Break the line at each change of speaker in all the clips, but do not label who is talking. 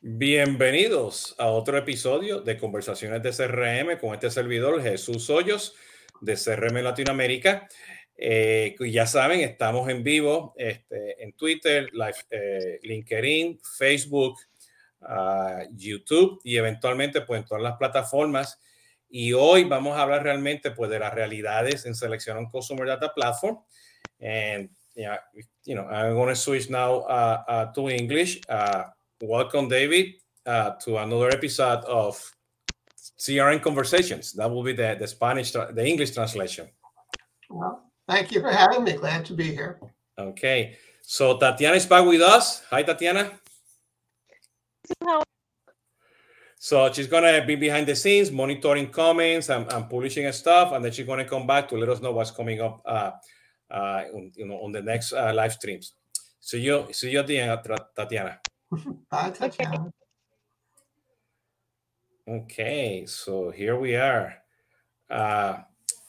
Bienvenidos a otro episodio de Conversaciones de CRM con este servidor Jesús Hoyos de CRM Latinoamérica. Eh, ya saben, estamos en vivo este, en Twitter, eh, LinkedIn, Facebook, uh, YouTube y eventualmente pues, en todas las plataformas. Y hoy vamos a hablar realmente pues, de las realidades en selección Customer Data Platform. And yeah, you know, I'm going to switch now uh, uh, to English. Welcome, David, uh, to another episode of CRM Conversations. That will be the, the Spanish, the English translation.
Well, thank you for having me. Glad to be here.
Okay. So Tatiana is back with us. Hi, Tatiana. So she's gonna be behind the scenes, monitoring comments and, and publishing stuff, and then she's gonna come back to let us know what's coming up, uh, uh, you know, on the next uh, live streams. See you, see you, at the end, Tatiana.
Bye, Tatiana.
Okay, so here we are. Uh,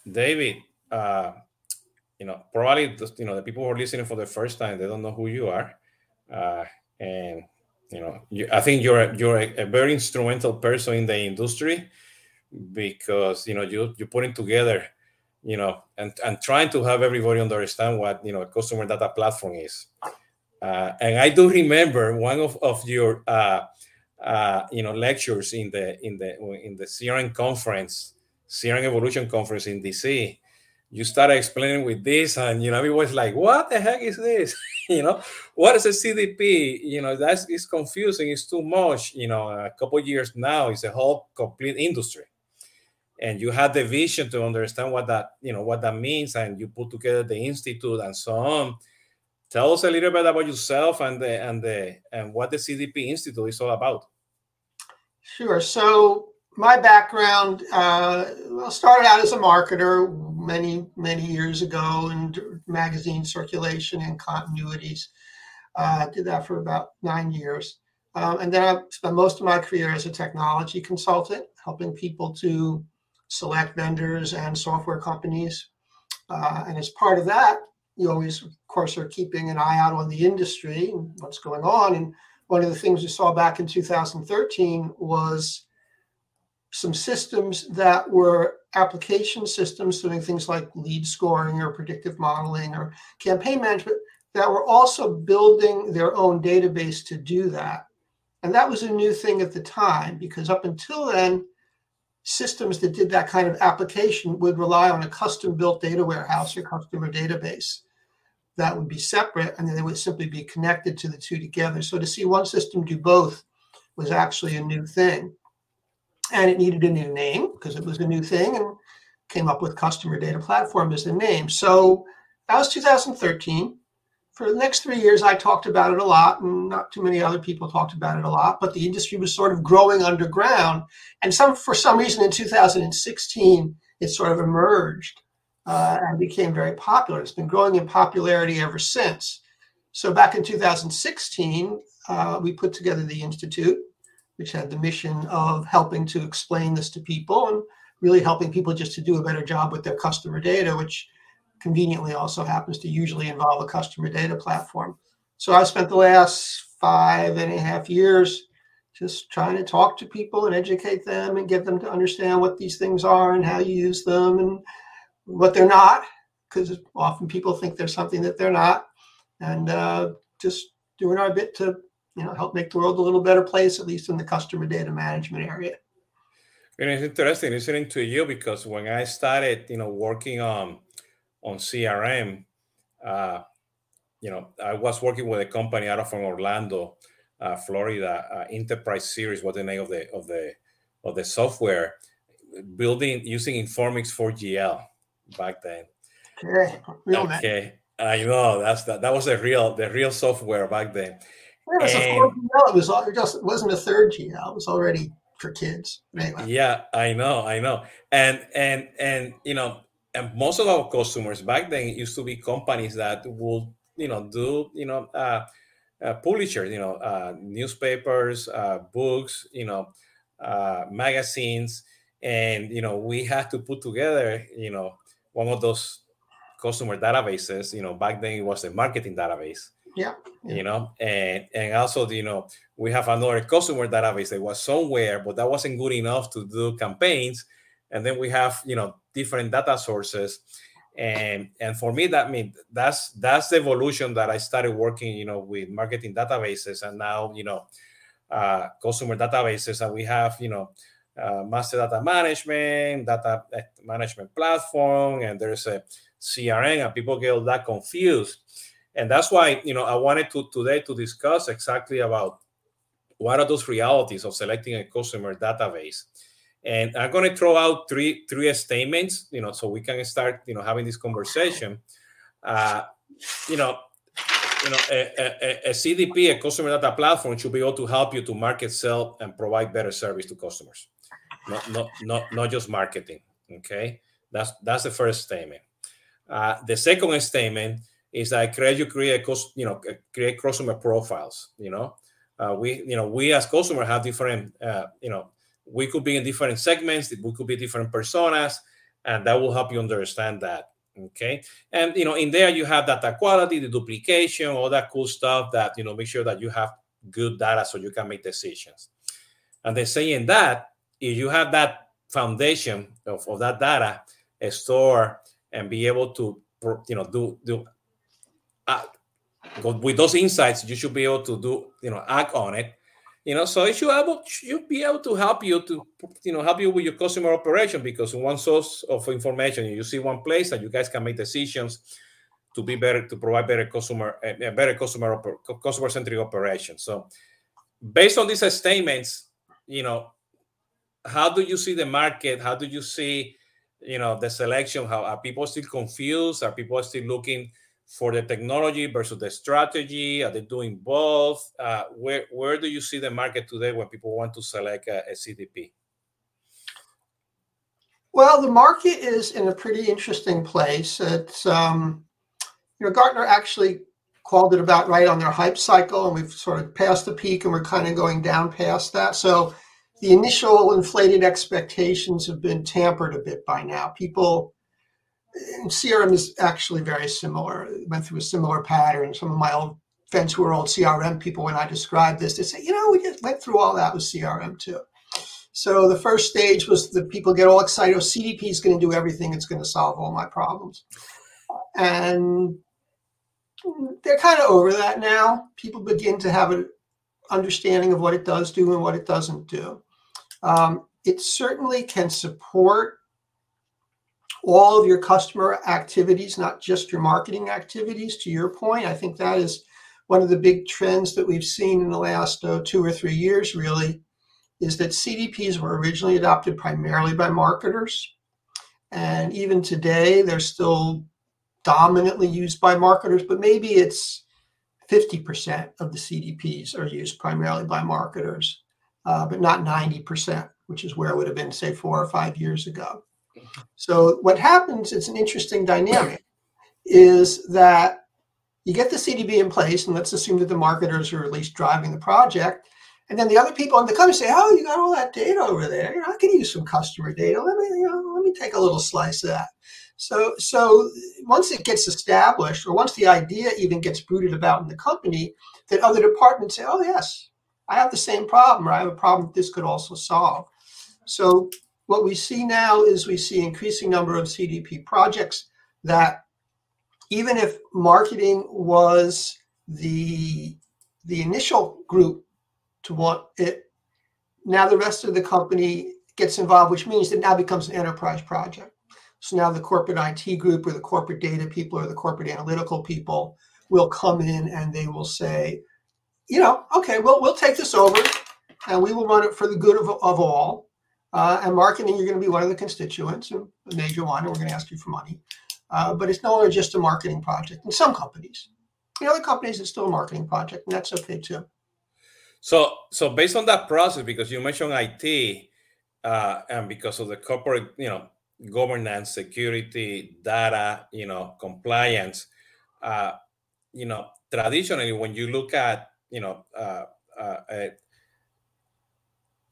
David, uh, you know, probably you know the people who are listening for the first time, they don't know who you are, uh, and you know, you, I think you're you're a, a, very instrumental person in the industry because you know you you're putting together, you know, and and trying to have everybody understand what you know a customer data platform is. Uh, and I do remember one of of your uh, uh, you know lectures in the in the in the CRM conference, CRM Evolution conference in DC. You started explaining with this, and you know, it was like, "What the heck is this?" you know, what is a CDP? You know, that's it's confusing. It's too much. You know, a couple years now, it's a whole complete industry, and you had the vision to understand what that you know what that means, and you put together the institute and so on. Tell us a little bit about yourself and the and the and what the CDP Institute is all about.
Sure. So my background, uh, I started out as a marketer many many years ago in magazine circulation and continuities. Uh, did that for about nine years, um, and then I spent most of my career as a technology consultant, helping people to select vendors and software companies. Uh, and as part of that, you always, of course, are keeping an eye out on the industry and what's going on. And one of the things we saw back in 2013 was some systems that were application systems doing things like lead scoring or predictive modeling or campaign management that were also building their own database to do that. And that was a new thing at the time because up until then, systems that did that kind of application would rely on a custom built data warehouse or customer database that would be separate and then they would simply be connected to the two together. So to see one system do both was actually a new thing. And it needed a new name because it was a new thing and came up with customer data platform as the name. So that was 2013. For the next three years, I talked about it a lot, and not too many other people talked about it a lot. But the industry was sort of growing underground, and some for some reason in 2016 it sort of emerged uh, and became very popular. It's been growing in popularity ever since. So back in 2016, uh, we put together the Institute, which had the mission of helping to explain this to people and really helping people just to do a better job with their customer data, which conveniently also happens to usually involve a customer data platform. So I've spent the last five and a half years just trying to talk to people and educate them and get them to understand what these things are and how you use them and what they're not, because often people think they're something that they're not, and uh, just doing our bit to you know help make the world a little better place, at least in the customer data management area.
And it's interesting listening to you because when I started, you know, working on on CRM, uh, you know, I was working with a company out of from Orlando, uh, Florida. Uh, Enterprise Series was the name of the of the of the software, building using Informix 4GL back then.
Okay, real
okay. I know that's that. That was the real the real software back then.
Yeah, it was, and, it was all, it just it wasn't a third GL. It was already for kids. Anyway.
Yeah, I know, I know, and and and you know, and most of our customers back then used to be companies that would you know do you know uh, uh publishers, you know, uh, newspapers, uh, books, you know, uh, magazines, and you know we had to put together you know one of those customer databases. You know, back then it was a marketing database.
Yeah.
yeah. You know, and and also you know we have another customer database that was somewhere, but that wasn't good enough to do campaigns. And then we have you know different data sources and and for me that mean that's that's the evolution that i started working you know with marketing databases and now you know uh, customer databases and we have you know uh, master data management data management platform and there's a crm and people get all that confused and that's why you know i wanted to today to discuss exactly about what are those realities of selecting a customer database and I'm going to throw out three three statements, you know, so we can start, you know, having this conversation. Uh, you know, you know, a, a, a, CDP, a customer data platform, should be able to help you to market, sell, and provide better service to customers. Not not not not just marketing. Okay, that's that's the first statement. Uh, the second statement is that create you create you know create customer profiles. You know, uh, we you know we as customer have different uh, you know we could be in different segments we could be different personas and that will help you understand that okay? And you know in there you have data quality the duplication all that cool stuff that you know make sure that you have good data so you can make decisions. And they're saying that if you have that foundation of, of that data store and be able to you know do do uh, with those insights you should be able to do you know act on it you know so it should able should be able to help you to you know help you with your customer operation because in one source of information you see one place that you guys can make decisions to be better to provide better customer eh, a better customer customer centric operation so based on these statements you know how do you see the market? How do you see you know the selection? How are people still confused? Are people still looking for the technology versus the strategy? Are they doing both? Uh, where where do you see the market today when people want to select a, a CDP?
Well, the market is in a pretty interesting place. It's um, you know Gartner actually called it about right on their hype cycle, and we've sort of passed the peak, and we're kind of going down past that. So the initial inflated expectations have been tampered a bit by now. People CRM is actually very similar. It went through a similar pattern. Some of my old friends who are old CRM people, when I describe this, they say, you know, we just went through all that with CRM too. So the first stage was that people get all excited. Oh, CDP is going to do everything. It's going to solve all my problems. And they're kind of over that now. People begin to have an understanding of what it does do and what it doesn't do. Um, it certainly can support all of your customer activities, not just your marketing activities. To your point, I think that is one of the big trends that we've seen in the last uh, two or three years, really, is that CDPs were originally adopted primarily by marketers. And even today, they're still dominantly used by marketers, but maybe it's 50% of the CDPs are used primarily by marketers, uh, but not 90%, which is where it would have been, say, four or five years ago. So what happens, it's an interesting dynamic, is that you get the CDP in place, and let's assume that the marketers are at least driving the project. And then the other people in the company say, "Oh, you got all that data over there. You know, I can use some customer data. Let me, you know, let me take a little slice of that." So, so once it gets established, or once the idea even gets bruited about in the company, that other departments say, "Oh, yes, I have the same problem, or I have a problem that this could also solve." So what we see now is we see increasing number of CDP projects that even if marketing was the the initial group to want it, now the rest of the company gets involved, which means it now becomes an enterprise project. So now the corporate IT group or the corporate data people or the corporate analytical people will come in and they will say, you know, okay, well, we'll take this over and we will run it for the good of, of all. Uh, and marketing, you're going to be one of the constituents, a major one, and we're going to ask you for money. Uh, but it's no longer just a marketing project in some companies. In other companies, it's still a marketing project, and that's okay too.
So, so based on that process, because you mentioned IT, uh, and because of the corporate, you know, governance, security, data, you know, compliance, uh, you know, traditionally, when you look at, you know, uh, uh,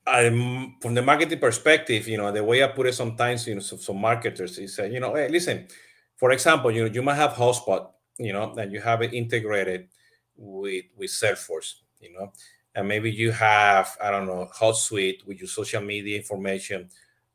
I'm, from the marketing perspective, you know, the way I put it sometimes, you know, some, some marketers is, uh, you know, hey, listen, for example, you know, you might have HubSpot, you know, and you have it integrated with with Salesforce, you know, and maybe you have I don't know Hootsuite with your social media information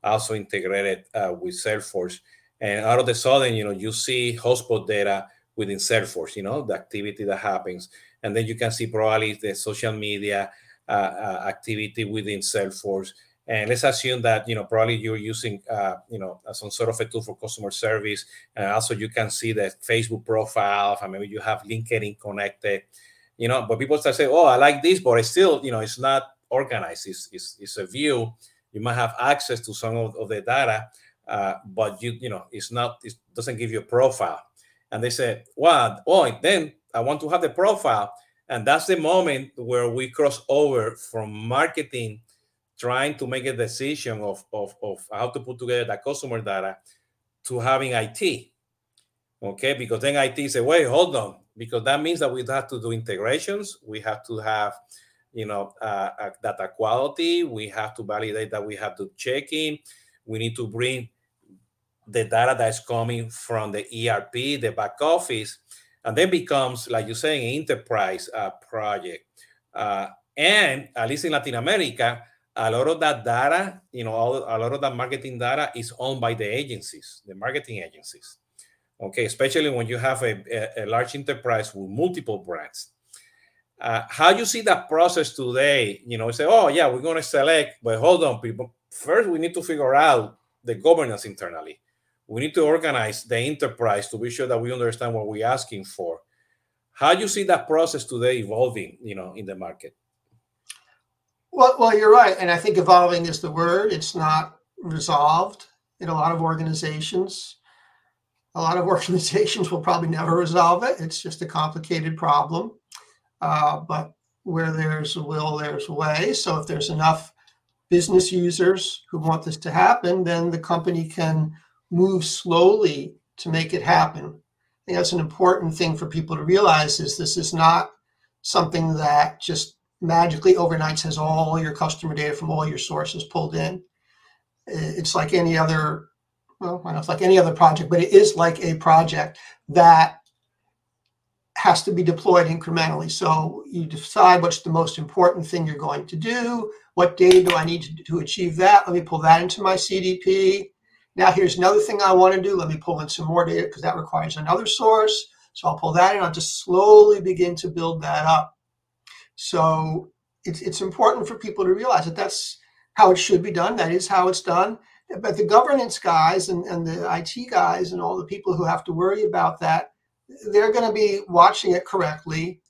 also integrated uh, with Salesforce, and out of the sudden, you know, you see hotspot data within Salesforce, you know, the activity that happens, and then you can see probably the social media activity within Salesforce. And let's assume that you know probably you're using uh, you know some sort of a tool for customer service, and also you can see the Facebook profile, and maybe you have LinkedIn connected, you know. But people start saying, "Oh, I like this," but it's still you know it's not organized. It's it's, it's a view. You might have access to some of, of the data, uh, but you you know it's not. It doesn't give you a profile. And they say, "Well, oh, then I want to have the profile." And that's the moment where we cross over from marketing trying to make a decision of, of, of how to put together the customer data to having IT. Okay, because then IT say, wait, hold on, because that means that we have to do integrations. We have to have, you know, uh, uh, data quality. We have to validate that we have to check in. We need to bring the data that's coming from the ERP, the back office, and then becomes, like you're saying, an enterprise uh, project. Uh, and at least in Latin America, a lot of that data, you know, all, a lot of that marketing data is owned by the agencies, the marketing agencies. Okay, especially when you have a, a, a large enterprise with multiple brands. Uh, how you see that process today? You know, say, oh yeah, we're going to select, but hold on, people. First, we need to figure out the governance internally. We need to organize the enterprise to be sure that we understand what we're asking for. How do you see that process today evolving? You know, in the market.
Well, well, you're right, and I think evolving is the word. It's not resolved in a lot of organizations. A lot of organizations will probably never resolve it. It's just a complicated problem. Uh, but where there's a will, there's a way. So if there's enough business users who want this to happen, then the company can move slowly to make it happen. I think that's an important thing for people to realize is this is not something that just magically overnight has all your customer data from all your sources pulled in. It's like any other, well, I don't know, it's like any other project, but it is like a project that has to be deployed incrementally. So you decide what's the most important thing you're going to do. What data do I need to, to achieve that? Let me pull that into my CDP. Now here's another thing I want to do. Let me pull in some more data because that requires another source. So I'll pull that in. I'll just slowly begin to build that up. So it's, it's important for people to realize that that's how it should be done. That is how it's done. But the governance guys and, and the IT guys and all the people who have to worry about that, they're going to be watching it correctly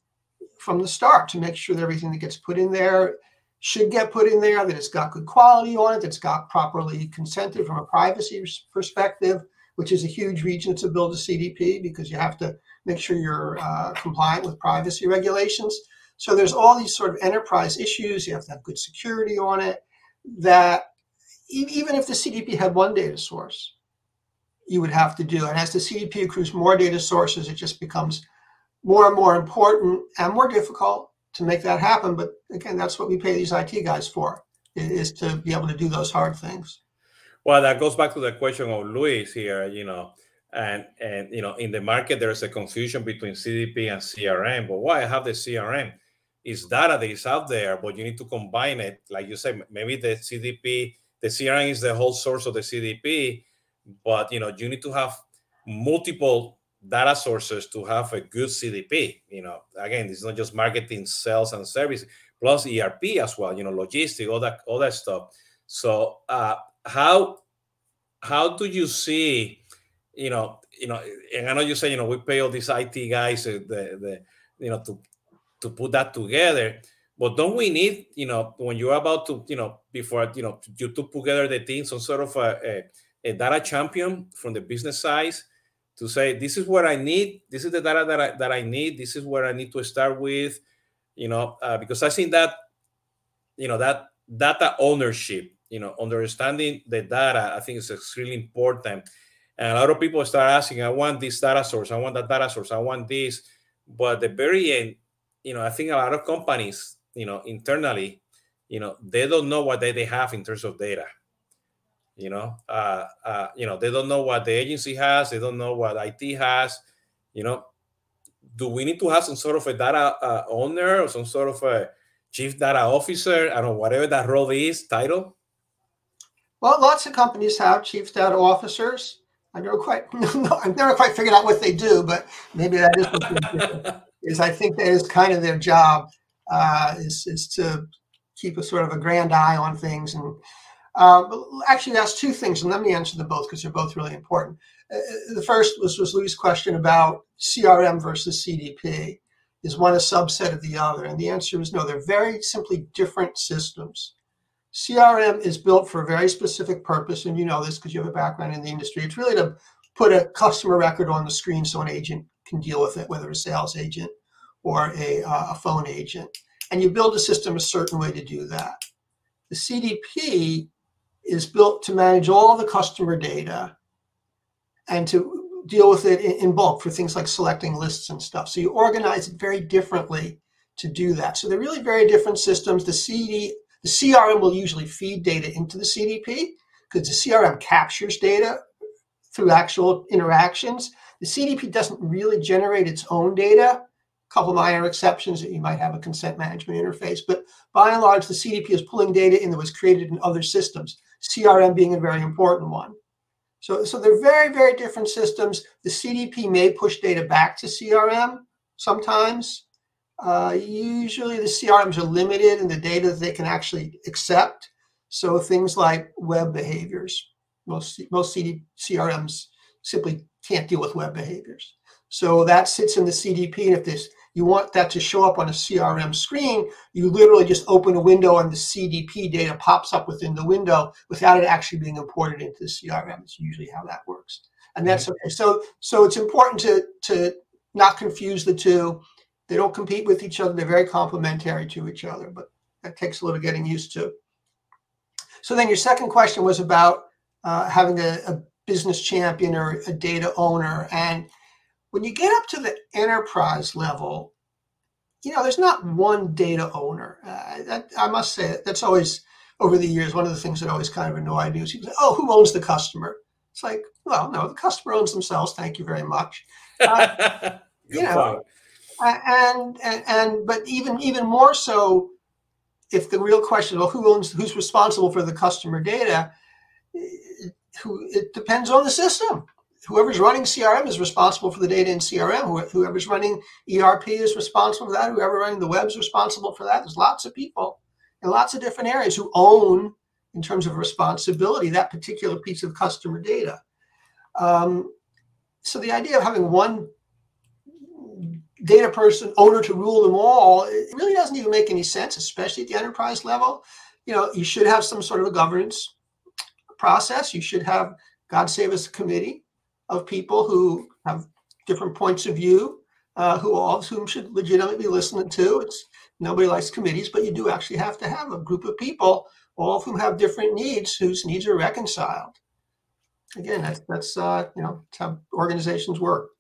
from the start to make sure that everything that gets put in there should get put in there, that it's got good quality on it, that it's got properly consented from a privacy perspective, which is a huge reason to build a CDP because you have to make sure you're uh, compliant with privacy regulations. So there's all these sort of enterprise issues. You have to have good security on it. That even if the CDP had one data source, you would have to do. And as the CDP accrues more data sources, it just becomes more and more important and more difficult to make that happen. But again, that's what we pay these IT guys for, is to be able to do those hard things.
Well, that goes back to the question of Luis here. You know, and and you know, in the market, there's a confusion between CDP and CRM. But why I have the CRM? is data that is out there, but you need to combine it. Like you said, maybe the CDP, the CRM is the whole source of the CDP, but you know, you need to have multiple data sources to have a good CDP. You know, again, it's not just marketing, sales, and service, plus ERP as well. You know, logistic, all that, all that stuff. So, uh, how how do you see? You know, you know, and I know you say, you know, we pay all these IT guys uh, the the you know to to put that together. But don't we need, you know, when you're about to, you know, before, you know, you to put together the team, some sort of a, a, a data champion from the business side to say, this is what I need. This is the data that I, that I need. This is where I need to start with, you know, uh, because I think that, you know, that data ownership, you know, understanding the data, I think is extremely important. And a lot of people start asking, I want this data source, I want that data source, I want this. But at the very end, you know, I think a lot of companies, you know, internally, you know, they don't know what they, they have in terms of data. You know, uh, uh, you know, they don't know what the agency has, they don't know what IT has, you know. do we need to have some sort of a data uh, owner or some sort of a chief data officer? I don't know, whatever that role is, title.
Well, lots of companies have chief data officers. I never quite, I've never quite figured out what they do, but maybe that is what is. I think that is kind of their job uh, is is to keep a sort of a grand eye on things. And uh, actually, that's two things, and let me answer them both because they're both really important. Uh, the first was was Louis' question about CRM versus CDP. Is one a subset of the other? And the answer is no. They're very simply different systems. CRM is built for a very specific purpose, and you know this because you have a background in the industry. It's really to put a customer record on the screen so an agent can deal with it, whether a sales agent or a, uh, a phone agent. And you build a system a certain way to do that. The CDP is built to manage all the customer data and to deal with it in, bulk for things like selecting lists and stuff. So you organize it very differently to do that. So they're really very different systems. The CD the CRM will usually feed data into the CDP because the CRM captures data through actual interactions. The CDP doesn't really generate its own data. A couple minor exceptions that you might have a consent management interface, but by and large, the CDP is pulling data in that was created in other systems, CRM being a very important one. So, so they're very, very different systems. The CDP may push data back to CRM sometimes, uh, usually the CRMs are limited in the data that they can actually accept. So things like web behaviors, most, most CD, CRMs simply can't deal with web behaviors. So that sits in the CDP. And if this, you want that to show up on a CRM screen, you literally just open a window and the CDP data pops up within the window without it actually being imported into the CRM. It's usually how that works. And that's okay. So, so it's important to, to not confuse the two. They don't compete with each other. They're very complementary to each other, but that takes a little getting used to. So then your second question was about uh, having a, a, business champion or a data owner. And when you get up to the enterprise level, you know, there's not one data owner. Uh, that, I must say that's always over the years one of the things that always kind of annoyed me was say, "Oh, who owns the customer?" It's like, well, no, the customer owns themselves. Thank you very much. Uh, you know, and, and and but even even more so if the real question well who owns who's responsible for the customer data who it depends on the system whoever's running crm is responsible for the data in crm whoever's running erp is responsible for that. Whoever running the web is responsible for that. There's lots of people in lots of different areas who own in terms of responsibility that particular piece of customer data. Um, so the idea of having one data person owner to rule them all it really doesn't even make any sense especially at the enterprise level. You know you should have some sort of a governance process. You should have god save us a committee of people who have different points of view uh, who all of whom should legitimately be listened to it's nobody likes committees but you do actually have to have a group of people all of whom have different needs whose needs are reconciled again that's that's uh, you know how organizations work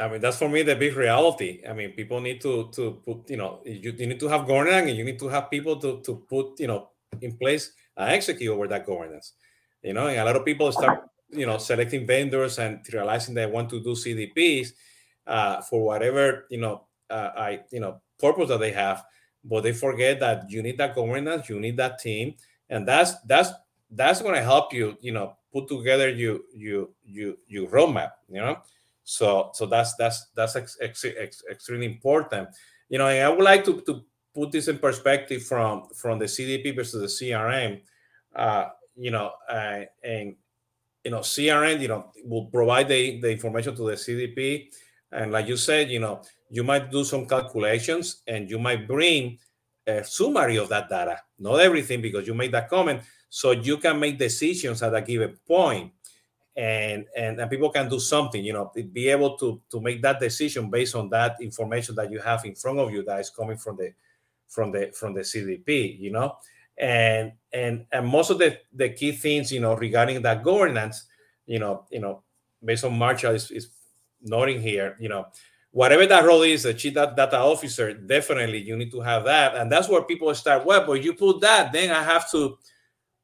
I mean, that's for me the big reality. I mean, people need to to put, you know, you, you need to have governance and you need to have people to to put, you know, in place and execute over that governance. You know, and a lot of people start, you know, selecting vendors and realizing they want to do CDPs uh, for whatever, you know, uh, I, you know, purpose that they have, but they forget that you need that governance, you need that team, and that's that's that's going to help you, you know, put together you you you you roadmap, you know so so that's that's that's ex, ex, ex, extremely important. You know, and I would like to, to put this in perspective from from the CDP versus the CRM. Uh, you know, uh, and you know, CRM, you know, will provide the, the information to the CDP. And like you said, you know, you might do some calculations and you might bring a summary of that data, not everything because you made that comment. So you can make decisions at a given point and, and and people can do something you know be able to to make that decision based on that information that you have in front of you that is coming from the from the from the cdp you know and and and most of the the key things you know regarding that governance you know you know based on marshall is, is noting here you know whatever that role is the chief data officer definitely you need to have that. And that's where people start well but you put that then i have to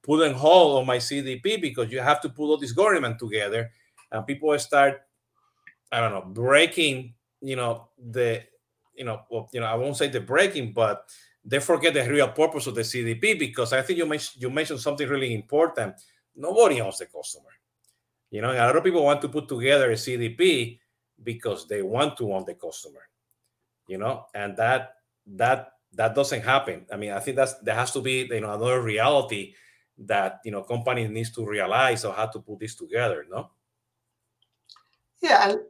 put a hold on my CDP because you have to put all this government together, and people start, I don't know, breaking you know the you know well, you know I won't say the breaking, but they forget the real purpose of the CDP because I think you mentioned you mentioned something really important. Nobody owns the customer. You know, a lot of people want to put together a CDP because they want to own the customer. You know, and that that that doesn't happen. I mean, I think that's there has to be you know another reality that you know companies needs to realize or how to put this together. No.
Yeah, and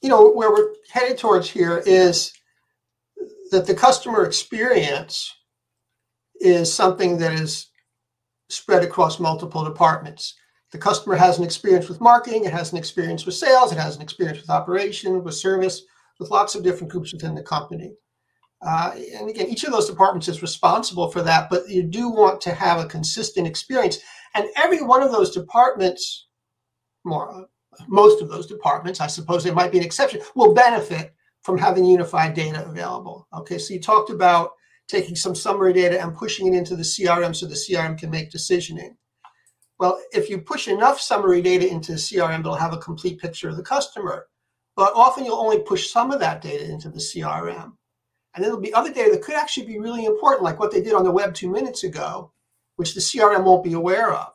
you know where we're headed towards here is that the customer experience is something that is spread across multiple departments. The customer has an experience with marketing, it has an experience with sales, it has an experience with operation, with service, with lots of different groups within the company. Uh, and again, each of those departments is responsible for that, but you do want to have a consistent experience. And every one of those departments, more most of those departments, I suppose there might be an exception, will benefit from having unified data available. Okay, so you talked about taking some summary data and pushing it into the CRM so the CRM can make decisioning. Well, if you push enough summary data into the CRM, it'll have a complete picture of the customer. But often you'll only push some of that data into the CRM. And there'll be other data that could actually be really important, like what they did on the web two minutes ago, which the CRM won't be aware of,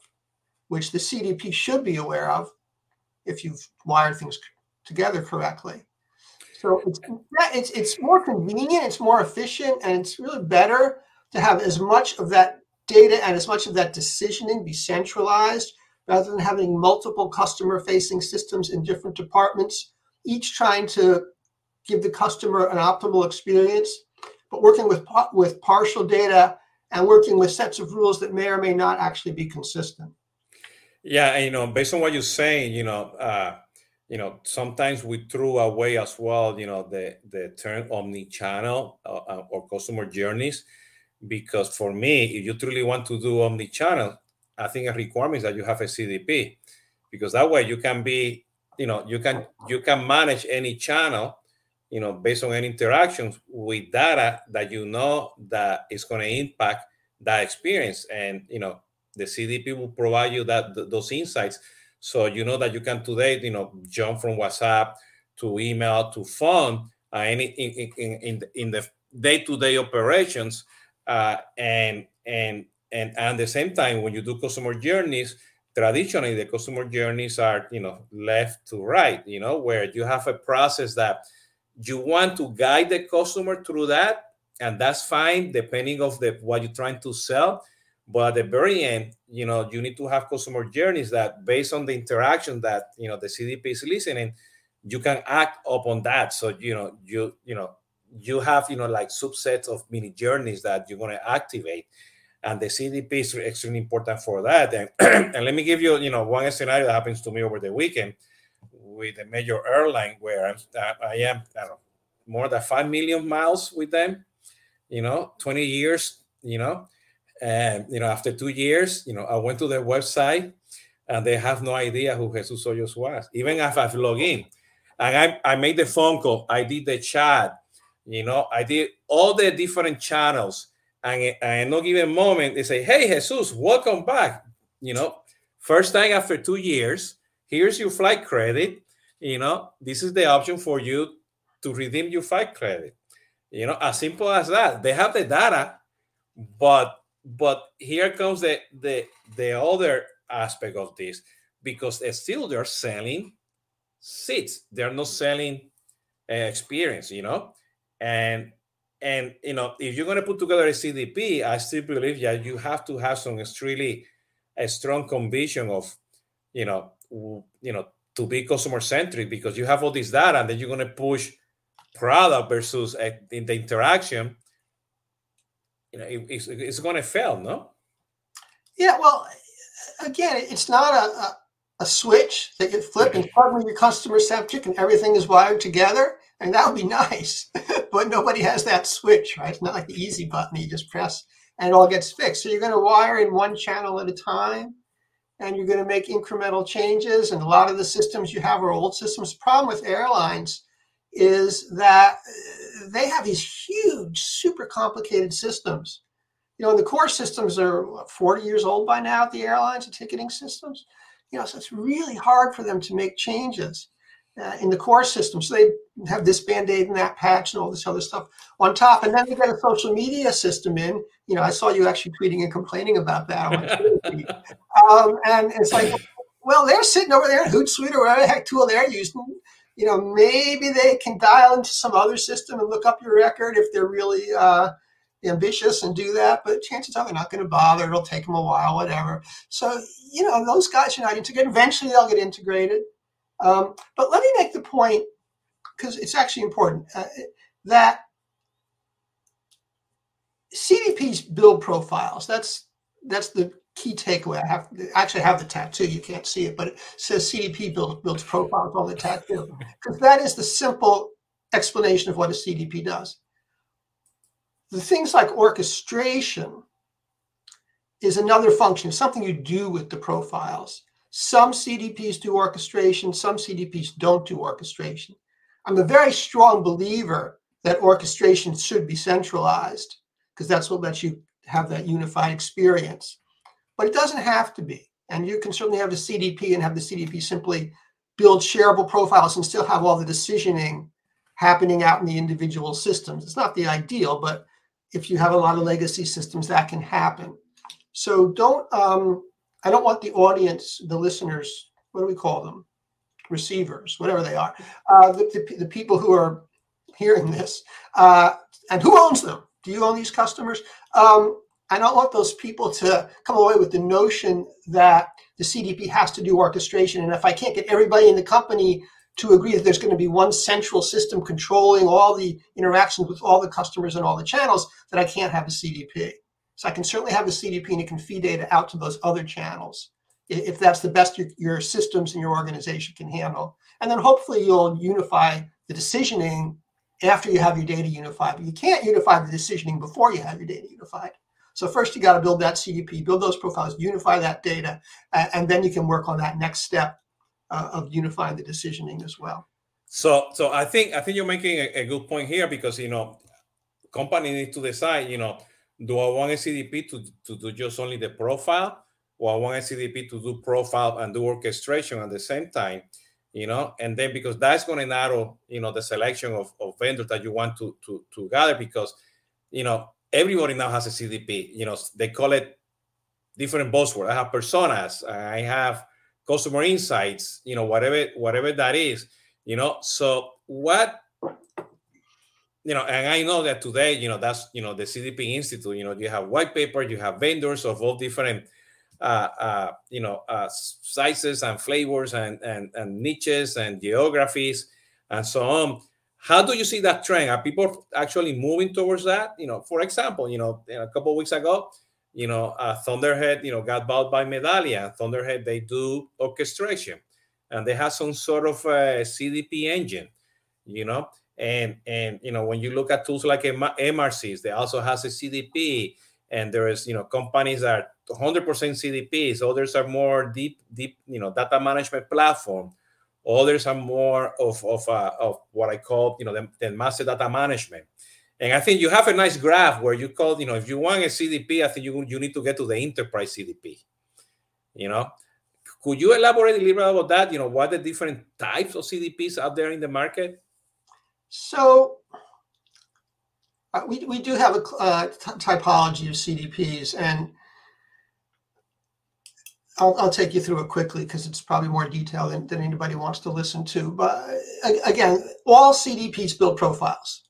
which the CDP should be aware of if you've wired things together correctly. So it's, it's, it's more convenient, it's more efficient, and it's really better to have as much of that data and as much of that decisioning be centralized rather than having multiple customer facing systems in different departments, each trying to give the customer an optimal experience, but working with, with partial data and working with sets of rules that may or may not actually be consistent.
Yeah, and, you know, based on what you're saying, you know, uh, you know, sometimes we threw away as well, you know, the the term omni-channel uh, uh or customer journeys, because for me, if you truly want to do omni-channel, I think a requirement is that you have a CDP, because that way you can be, you know, you can you can manage any channel, you know, based on any interactions with data that you know that is going to impact that experience, and you know, the CDP will provide you that th- those insights so you know that you can today, you know, jump from WhatsApp to email to phone, uh, any in, in, in, the, in the day-to-day operations, uh, and and and at the same time, when you do customer journeys, traditionally the customer journeys are you know left to right, you know, where you have a process that you want to guide the customer through that, and that's fine depending of the what you're trying to sell but at the very end, you know, you need to have customer journeys that based on the interaction that you know the CDP is listening, you can act upon that. So you know, you you know, you have you know like subsets of mini journeys that you're going to activate, and the CDP is extremely important for that. And, and let me give you you know one scenario that happens to me over the weekend with a major airline where I'm, I am I know, more than five million miles with them. You know, 20 years. You know and you know, after two years, you know, I went to their website and they have no idea who Jesus Hoyos was. Even if I've logged in. And I, I made the phone call, I did the chat, you know, I did all the different channels. And, in no given moment, they say, Hey, Jesus, welcome back. You know, first time after two years, here's your flight credit. You know, this is the option for you to redeem your flight credit. You know, as simple as that. They have the data, but but here comes the the the other aspect of this because still they're selling seats. They're not selling uh, experience you know? And and you know if you're going to put together a cdp i still believe that you have to have some extremely a strong conviction of you know you know to be customer centric because you have all this data and then you're going to push product versus uh, in the interaction you know, it, it's, it's going to fail, no?
Yeah, well, again, it's not a, a, a switch that you flip and suddenly your customer centric and everything is wired together. And that would be nice, but nobody has that switch, right? It's not like the easy button you just press and it all gets fixed. So you're going to wire in one channel at a time and you're going to make incremental changes. And a lot of the systems you have are old systems. The problem with airlines is that uh, they have these huge, super complicated systems. You know, and the core systems are 40 years old by now, the airlines, the ticketing systems. You know, so it's really hard for them to make changes. uh, in the core system. So they have this band-aid and that patch and all this other stuff on top. And then they get a social media system in. You know, I saw you actually tweeting and complaining about that. um, and it's like, well, they're sitting over there in Hootsuite or whatever the heck tool they're using. You know, maybe they can dial into some other system and look up your record if they're really uh, ambitious and do that. But chances are they're not going to bother. It'll take them a while, whatever. So, you know, those guys are not integrated. Eventually they'll get integrated. Um, but let me make the point, because it's actually important, uh, that CDPs build profiles. That's that's the key takeaway. I have I actually have the tattoo. You can't see it, but it says CDP builds builds profiles on the tattoo because that is the simple explanation of what a CDP does. The things like orchestration is another function, something you do with the profiles. Some CDPs do orchestration, some CDPs don't do orchestration. I'm a very strong believer that orchestration should be centralized because that's what lets you have that unified experience. But it doesn't have to be. And you can certainly have the CDP and have the CDP simply build shareable profiles and still have all the decisioning happening out in the individual systems. It's not the ideal, but if you have a lot of legacy systems, that can happen. So don't um, I don't want the audience, the listeners, what do we call them? Receivers, whatever they are, uh, the, the, the, people who are hearing this, uh, and who owns them? Do you own these customers? Um, I don't want those people to come away with the notion that the CDP has to do orchestration. And if I can't get everybody in the company to agree that there's going to be one central system controlling all the interactions with all the customers and all the channels, that I can't have a CDP. So I can certainly have a CDP and it can feed data out to those other channels if that's the best your, your systems and your organization can handle. And then hopefully you'll unify the decisioning after you have your data unified. But you can't unify the decisioning before you have your data unified. So first you got to build that CDP, build those profiles, unify that data, and then you can work on that next step uh, of unifying the decisioning as well.
So, so I think I think you're making a, a good point here because you know, company needs to decide. You know, do I want a CDP to, to do just only the profile or I want a CDP to do profile and do orchestration at the same time, you know, and then because that's going to narrow, you know, the selection of, of vendors that you want to, to, to gather because, you know, everybody now has a CDP, you know, they call it different buzzword. I have personas, I have customer insights, you know, whatever, whatever that is, you know, so what you know, and I know that today, you know, that's you know the CDP Institute. You know, you have white paper, you have vendors of all different, uh, uh, you know, uh, sizes and flavors and, and and niches and geographies and so on. How do you see that trend? Are people actually moving towards that? You know, for example, you know, a couple weeks ago, you know, uh, Thunderhead, you know, got bought by Medallia. Thunderhead, they do orchestration, and they have some sort of a CDP engine, you know and and you know when you look at tools like Emarsys, they also has a CDP, and there is you know companies that are 100% CDPs. Others are more deep deep you know data management platform. Others are more of of uh, of what I call you know the, the master data management. And I think you have a nice graph where you call, you know, if you want a CDP, I think you, you need to get to the enterprise CDP. You know, could you elaborate a little bit about that? You know, what the different types of CDPs out there in the market?
So uh, we, we do have a uh, typology of CDPs, and I'll, I'll take you through it quickly because it's probably more detailed than, than anybody wants to listen to. But again, all CDPs build profiles.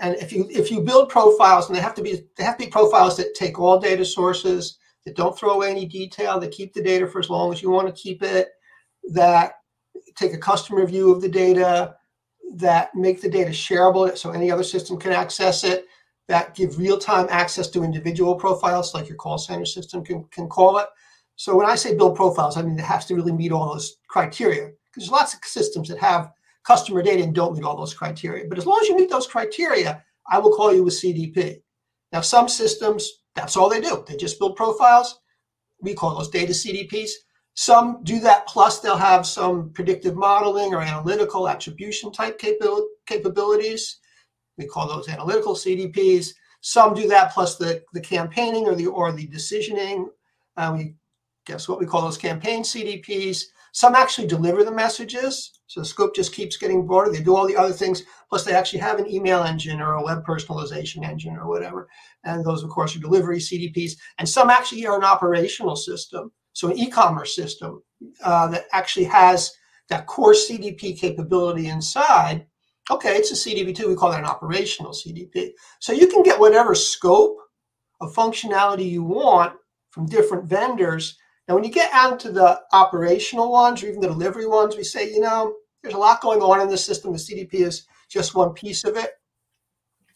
And if you if you build profiles, and they have to be they have to be profiles that take all data sources, that don't throw away any detail, that keep the data for as long as you want to keep it, that take a customer view of the data, that make the data shareable so any other system can access it, that give real-time access to individual profiles like your call center system can, can call it. So when I say build profiles, I mean it has to really meet all those criteria because there's lots of systems that have customer data and don't meet all those criteria. But as long as you meet those criteria, I will call you a CDP. Now, some systems, that's all they do. They just build profiles. We call those data CDPs. Some do that, plus they'll have some predictive modeling or analytical attribution type capabilities. We call those analytical CDPs. Some do that plus the, the campaigning or the or the decisioning. Uh, we guess what we call those campaign CDPs. Some actually deliver the messages. So the scope just keeps getting broader. They do all the other things. Plus, they actually have an email engine or a web personalization engine or whatever. And those, of course, are delivery CDPs. And some actually are an operational system. So an e-commerce system uh, that actually has that core CDP capability inside. Okay, it's a CDP too. We call that an operational CDP. So you can get whatever scope of functionality you want from different vendors now, when you get out to the operational ones or even the delivery ones, we say, you know, there's a lot going on in the system. The CDP is just one piece of it.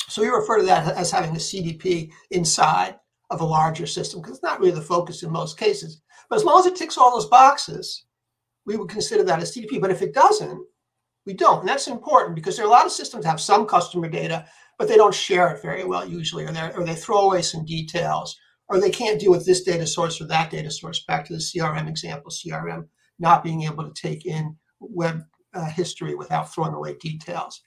So we refer to that as having a CDP inside of a larger system because it's not really the focus in most cases. But as long as it ticks all those boxes, we would consider that a CDP. But if it doesn't, we don't. And that's important because there are a lot of systems that have some customer data, but they don't share it very well usually, or, or they throw away some details, or they can't deal with this data source or that data source. Back to the CRM example, CRM not being able to take in web uh, history without throwing away details.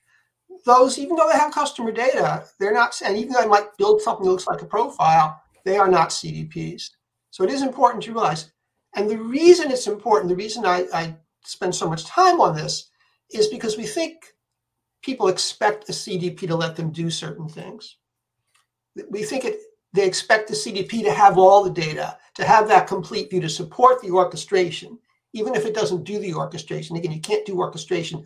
Those, even though they have customer data, they're not, and even though I might build something that looks like a profile, they are not CDPs. So it is important to realize. And the reason it's important, the reason I, I spend so much time on this, is because we think people expect a CDP to let them do certain things. We think it they expect the CDP to have all the data, to have that complete view to support the orchestration, even if it doesn't do the orchestration. Again, you can't do orchestration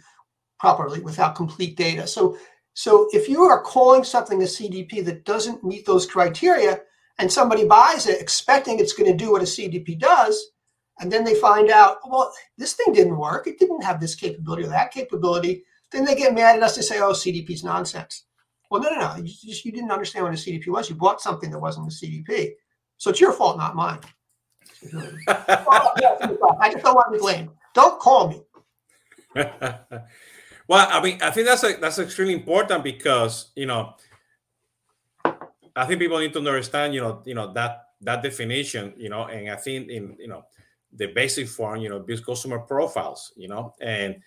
properly without complete data. So, so if you are calling something a CDP that doesn't meet those criteria, and somebody buys it expecting it's going to do what a CDP does, and then they find out, well, this thing didn't work. It didn't have this capability or that capability. Then they get mad at us. They say, oh, CDP's nonsense. Well, no, no, no. You, just, you didn't understand what a CDP was. You bought something that wasn't a CDP. So it's your fault, not mine. I just don't want to be blamed. Don't call me.
well, I mean, I think that's a, that's extremely important because you know, I think people need to understand, you know, you know that that definition, you know, and I think in you know the basic form, you know, build customer profiles, you know, and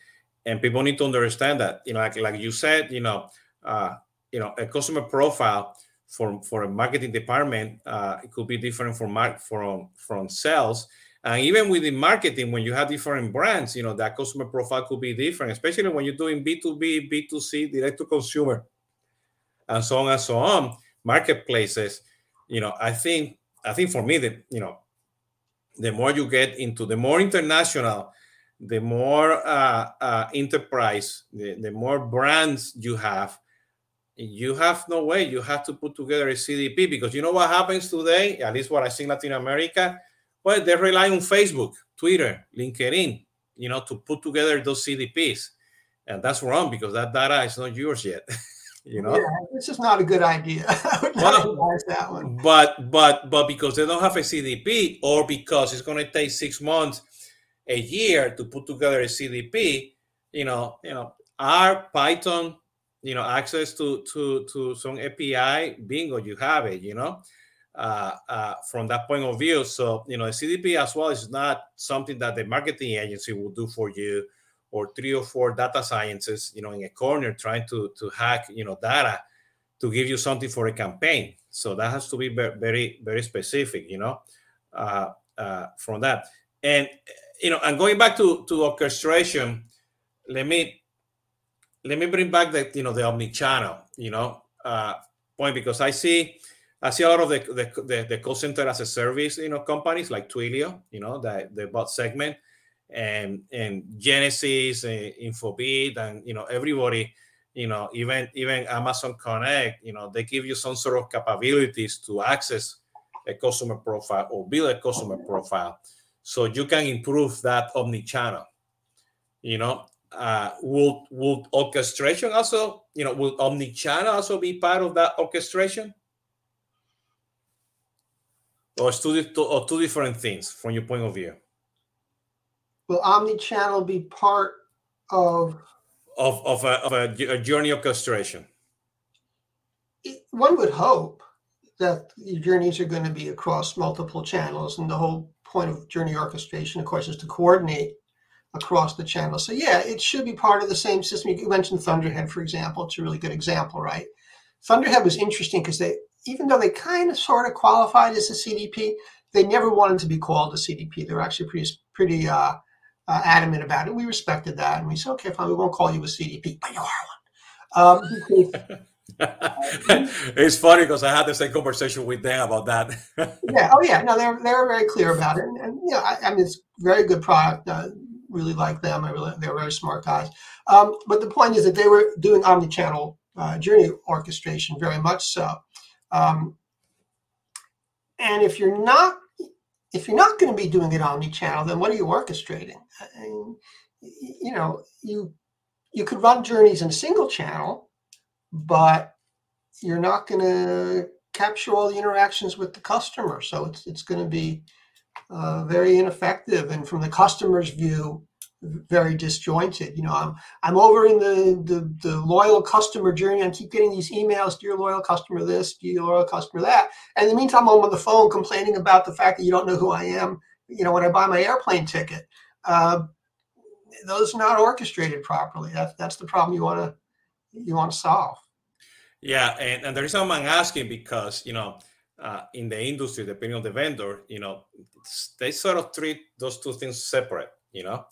and people need to understand that, you know, like like you said, you know, uh, you know a customer profile for for a marketing department uh, it could be different from from from sales. And even within marketing when you have different brands you know that customer profile could be different especially when you're doing b2b b2c direct to consumer and so on and so on marketplaces. You know i think i think for me that you know the more you get into the more international the more uh, uh, enterprise the, the more brands you have you have no way. You have to put together a CDP because you know what happens today, at least what I see in Latin America. Well, they rely on Facebook, Twitter, LinkedIn, you know, to put together those CDPs. And that's wrong because that data is not yours yet. you know,
yeah, this is not a good idea. I would not advise that one.
But but but because they don't have a CDP, or because it's going to take six months, a year to put together a CDP, you know, you know, R Python you know access to to to some api bingo you have it you know? Uh, uh, from that point of view so you know the cdp as well is not something that the marketing agency will do for you or three or four data scientists you know in a corner trying to to hack you know data to give you something for a campaign. So that has to be very very specific you know? Uh, uh, from that. And you know and going back to to orchestration let me let me bring back the you know the omni-channel you know uh, point because I see I see a lot of the the, the, the call center as a service you know companies like Twilio you know that the bot segment and and Genesys and Infobip and you know everybody you know even even Amazon Connect you know they give you some sort of capabilities to access a customer profile or build a customer profile. So you can improve that omni-channel you know uh, will will orchestration also you know will omnichannel also be part of that orchestration? Or two, or two different things from your point of view?
Will omnichannel be part of
of, of, a, of a, a journey orchestration?
One would hope that your journeys are going to be across multiple channels and the whole point of journey orchestration of course is to coordinate across the channel. So yeah, it should be part of the same system. You mentioned Thunderhead, for example. It's a really good example, right? Thunderhead was interesting because they, even though they kind of sort of qualified as a CDP, they never wanted to be called a CDP. They were actually pretty, pretty uh, uh, adamant about it. We respected that, and we said, okay, fine, we won't call you a CDP, but you are one. Um,
it's funny because I had the same conversation with them about that.
yeah. Oh, yeah. No, they're they're very clear about it, and, and you know, I, I, mean, it's very good product. Uh, really like them. I really, they're very smart guys. Um, but the point is that they were doing omni-channel uh, journey orchestration very much so. Um, and if you're not if you're not going to be doing it omni-channel, then what are you orchestrating? I mean, you know, you you could run journeys in a single channel, but you're not going to capture all the interactions with the customer. So it's it's going to be uh, very ineffective, and from the customer's view, very disjointed. You know, I'm I'm over in the, the the loyal customer journey. I keep getting these emails, dear loyal customer this, dear loyal customer that. And in the meantime, I'm on the phone complaining about the fact that you don't know who I am. You know, when I buy my airplane ticket, uh, those are not orchestrated properly. That's that's the problem you want to you want to solve.
Yeah, and, and the reason I'm asking because you know. Uh, in the industry, depending on the vendor, you know, they sort of treat those two things separate. You know,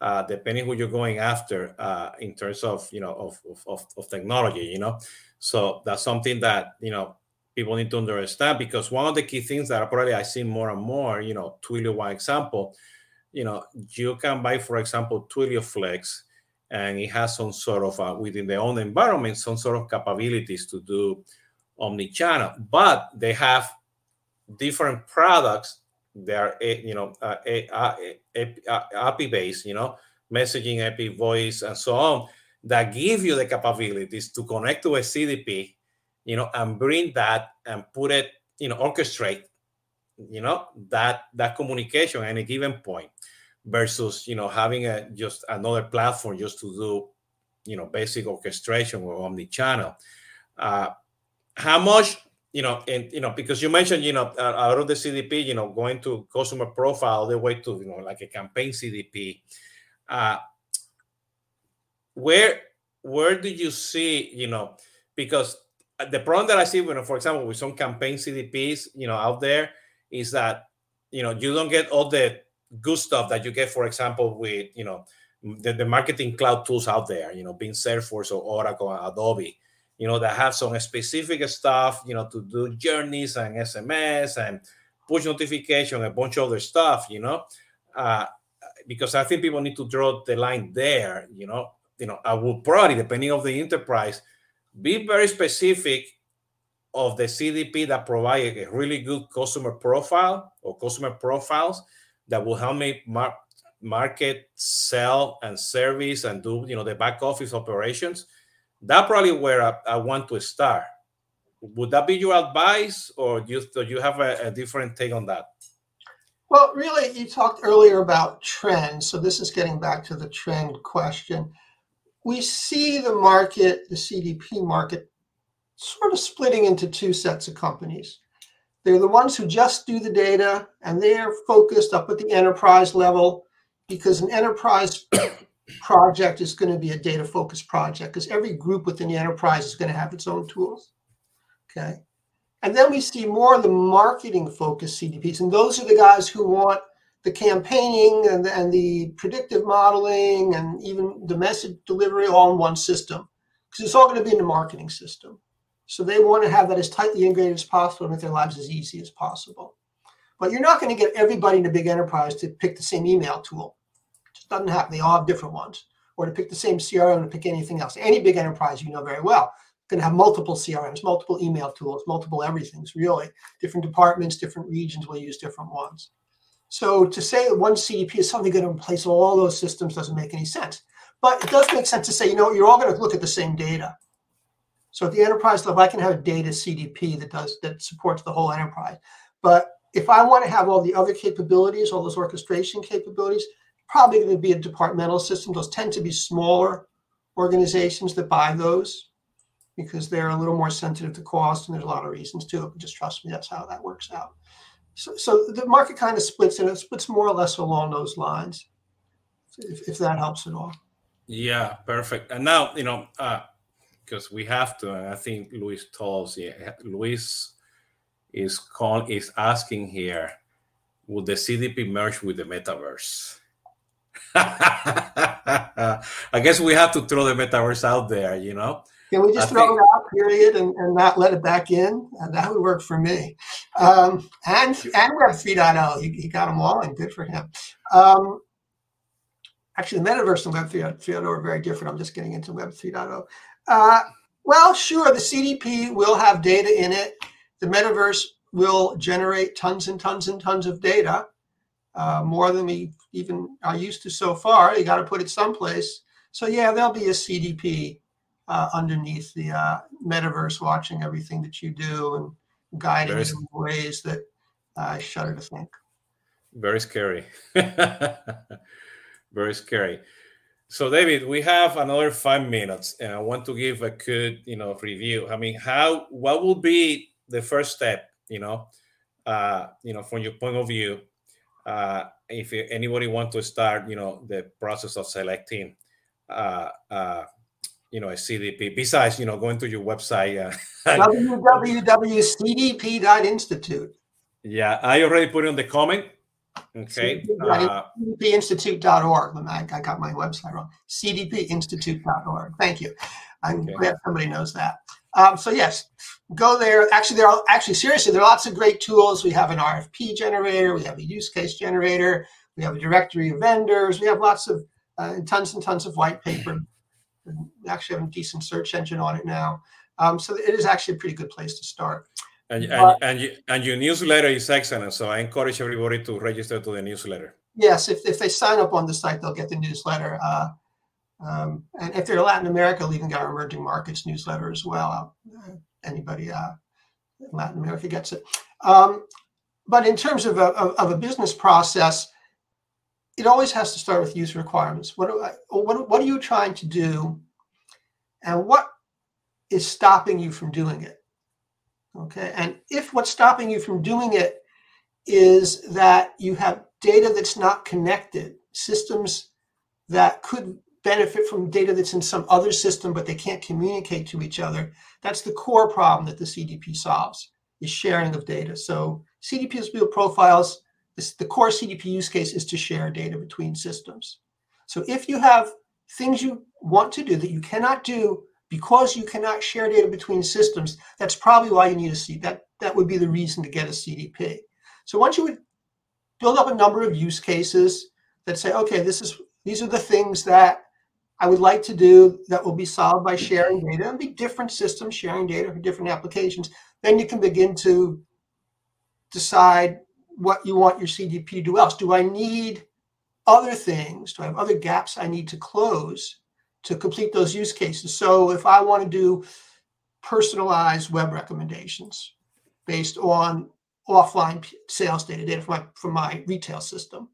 uh, depending who you're going after uh, in terms of you know of, of, of technology you know so that's something that you know people need to understand because one of the key things that I probably i see more and more you know twilio one example you know you can buy for example twilio flex and it has some sort of uh, within their own environment some sort of capabilities to do omni-channel but they have different products they are eh, you know uh, eh, uh, eh, uh API based, you know, messaging, API voice, and so on that give you the capabilities to connect to a CDP, you know, and bring that and put it, you know, orchestrate, you know, that that communication at a given point versus you know having a just another platform just to do you know basic orchestration or omni-channel. Uh, how much you know, and you know, because you mentioned, you know, out of the CDP, you know, going to customer profile the way to, you know, like a campaign CDP. Uh, where where do you see, you know, because the problem that I see, you know, for example, with some campaign CDPs, you know, out there, is that you know you don't get all the good stuff that you get, for example, with you know the, the marketing cloud tools out there, you know, being Salesforce or Oracle Adobe you know, that have some specific stuff, you know, to do journeys and SMS and push notification, a bunch of other stuff, you know, uh, because I think people need to draw the line there, you know. You know, I would probably, depending of the enterprise, be very specific of the CDP that provide a really good customer profile or customer profiles that will help me mar- market, sell, and service and do you know the back office operations that probably where I, I, want to start. Would that be your advice, or do you, do you have a, a different take on that?
Well, really, you talked earlier about trends. So this is getting back to the trend question. We see the market, the CDP market, sort of splitting into two sets of companies. They're the ones who just do the data and they're focused up at the enterprise level because an enterprise project is going to be a data focused project because every group within the enterprise is going to have its own tools. Okay. And then we see more of the marketing focused CDPs. And those are the guys who want the campaigning and, and the predictive modeling and even the message delivery all in one system because it's all going to be in the marketing system. So they want to have that as tightly integrated as possible and make their lives as easy as possible. But you're not going to get everybody in a big enterprise to pick the same email tool doesn't happen. They all have different ones. Or to pick the same CRM to pick anything else. Any big enterprise you know very well going to have multiple CRMs, multiple email tools, multiple everything's really. Different departments, different regions will use different ones. So to say one CDP is suddenly going to replace all those systems doesn't make any sense. But it does make sense to say, you know, you're all going to look at the same data. So at the enterprise level, I can have a data CDP that does that supports the whole enterprise. But if I want to have all the other capabilities, all those orchestration capabilities, probably going to be a departmental system. Those tend to be smaller organizations that buy those because they're a little more sensitive to cost, and there's a lot of reasons to it. But just trust me, that's how that works out. So, so the market kind of splits, and it splits more or less along those lines, if, if that helps at all.
Yeah, perfect. And now, you know, because uh, we have to, and I think Luis told us, yeah, Luis is call, is asking here, would the CDP merge with the metaverse? I guess we have to throw the metaverse out there, you know.
Can we just I throw think... it out, period, and, and not let it back in? And that would work for me. Um, and and Web 3.0, he, he got them all, and good for him. Um, actually, the metaverse and Web 3.0 are very different. I'm just getting into Web 3.0. Uh, well, sure, the CDP will have data in it. The metaverse will generate tons and tons and tons of data, uh, more than we even are used to so far. You got to put it someplace. So yeah, there'll be a CDP uh, underneath the uh, metaverse, watching everything that you do and guiding Very, you in ways that I shudder to think.
Very scary. Very scary. So, David, we have another five minutes, and I want to give a good, you know, review. I mean, how what will be the first step, you know, uh, you know, from your point of view, uh, if anybody want to start, you know, the process of selecting uh, uh, you know a CDP besides you know going to your website uh,
www.cdp.institute
yeah I already put it in the comment. Okay
uh, cdpinstitute.org I, I got my website wrong. Cdpinstitute.org thank you. I'm okay. glad somebody knows that um, so yes go there actually there are actually seriously there are lots of great tools we have an RFP generator we have a use case generator we have a directory of vendors we have lots of uh, tons and tons of white paper we actually have a decent search engine on it now. Um, so it is actually a pretty good place to start.
And, and, and, you, and your newsletter is excellent. So I encourage everybody to register to the newsletter.
Yes, if, if they sign up on the site, they'll get the newsletter. Uh, um, and if they're Latin America, got our emerging markets newsletter as well. Uh, anybody uh, in Latin America gets it. Um, but in terms of a, of, of a business process, it always has to start with user requirements. What, I, what, what are you trying to do? And what is stopping you from doing it? Okay. And if what's stopping you from doing it is that you have data that's not connected, systems that could benefit from data that's in some other system, but they can't communicate to each other, that's the core problem that the CDP solves, is sharing of data. So CDP build profiles this, the core CDP use case is to share data between systems. So if you have things you want to do that you cannot do because you cannot share data between systems, that's probably why you need a C. That that would be the reason to get a CDP. So once you would build up a number of use cases that say, okay, this is these are the things that I would like to do that will be solved by sharing data and be different systems sharing data for different applications. Then you can begin to decide what you want your CDP to do else. Do I need other things? Do I have other gaps I need to close to complete those use cases? So if I want to do personalized web recommendations based on offline sales data, data from my, from my retail system.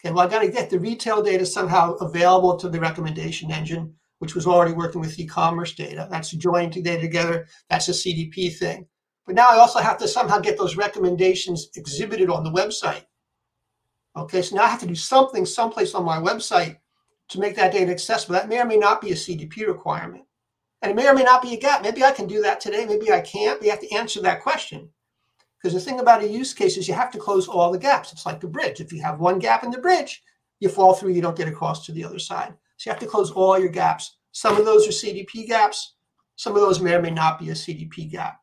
Okay, well, I got to get the retail data somehow available to the recommendation engine, which was already working with e-commerce data. That's joining data together. That's a CDP thing. But now I also have to somehow get those recommendations exhibited on the website. Okay, so now I have to do something someplace on my website to make that data accessible. That may or may not be a CDP requirement. And it may or may not be a gap. Maybe I can do that today, maybe I can't, you have to answer that question. Because the thing about a use case is you have to close all the gaps. It's like a bridge. If you have one gap in the bridge, you fall through, you don't get across to the other side. So you have to close all your gaps. Some of those are CDP gaps. Some of those may or may not be a CDP gap.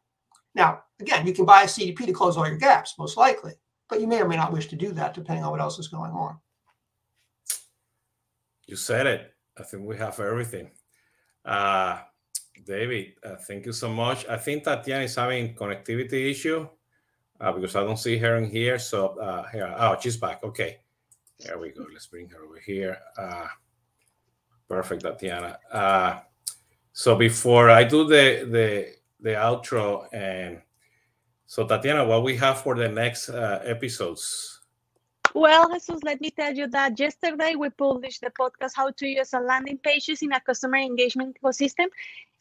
Now, again, you can buy a CDP to close all your gaps, most likely, but you may or may not wish to do that depending on what else is going on.
You said it. I think we have everything. Uh, David, uh, thank you so much. I think Tatiana is having connectivity issue uh, because I don't see her in here. So uh, here, oh, she's back. Okay, there we go. Let's bring her over here. Uh, perfect, Tatiana. Uh, so before I do the the the outro. And so, Tatiana, what we have for the next uh, episodes?
Well, Jesus, let me tell you that yesterday we published the podcast How to Use a Landing Pages in a Customer Engagement Ecosystem.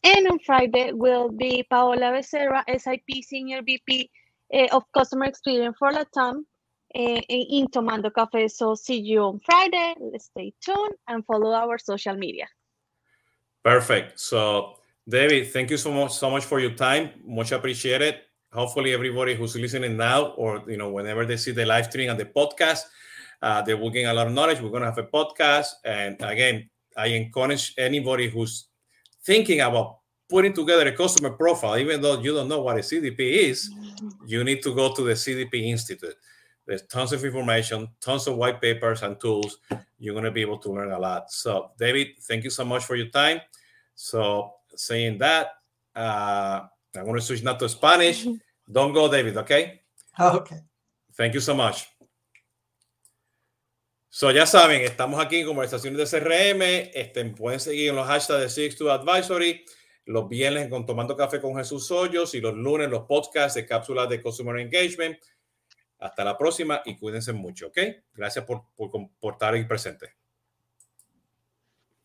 And on Friday will be Paola Becerra, SIP Senior VP of Customer Experience for Latam uh, in Tomando Cafe. So see you on Friday. Stay tuned and follow our social media.
Perfect. So David, thank you so much so much for your time. Much appreciated. Hopefully, everybody who's listening now, or you know, whenever they see the live stream and the podcast, Uh, they will gain a lot of knowledge. We're to have a podcast. And again, I encourage anybody who's thinking about putting together a customer profile, even though you don't know what a CDP is, you need to go to the CDP Institute. There's tons of information, tons of white papers and tools. You're going to be able to learn a lot. So, David, thank you so much for your time. So, saying that, uh, I'm going to switch now to Spanish. Don't go, David, okay?
Okay.
Thank you so much. So, ya saben, estamos aquí en conversaciones de CRM. Este, pueden seguir en los hashtags de Six to Advisory. Los viernes con Tomando Café con Jesús Hoyos y los lunes los podcasts de cápsulas de Customer Engagement. Hasta la próxima y cuídense mucho, ¿ok? Gracias por, por, por estar ahí presente.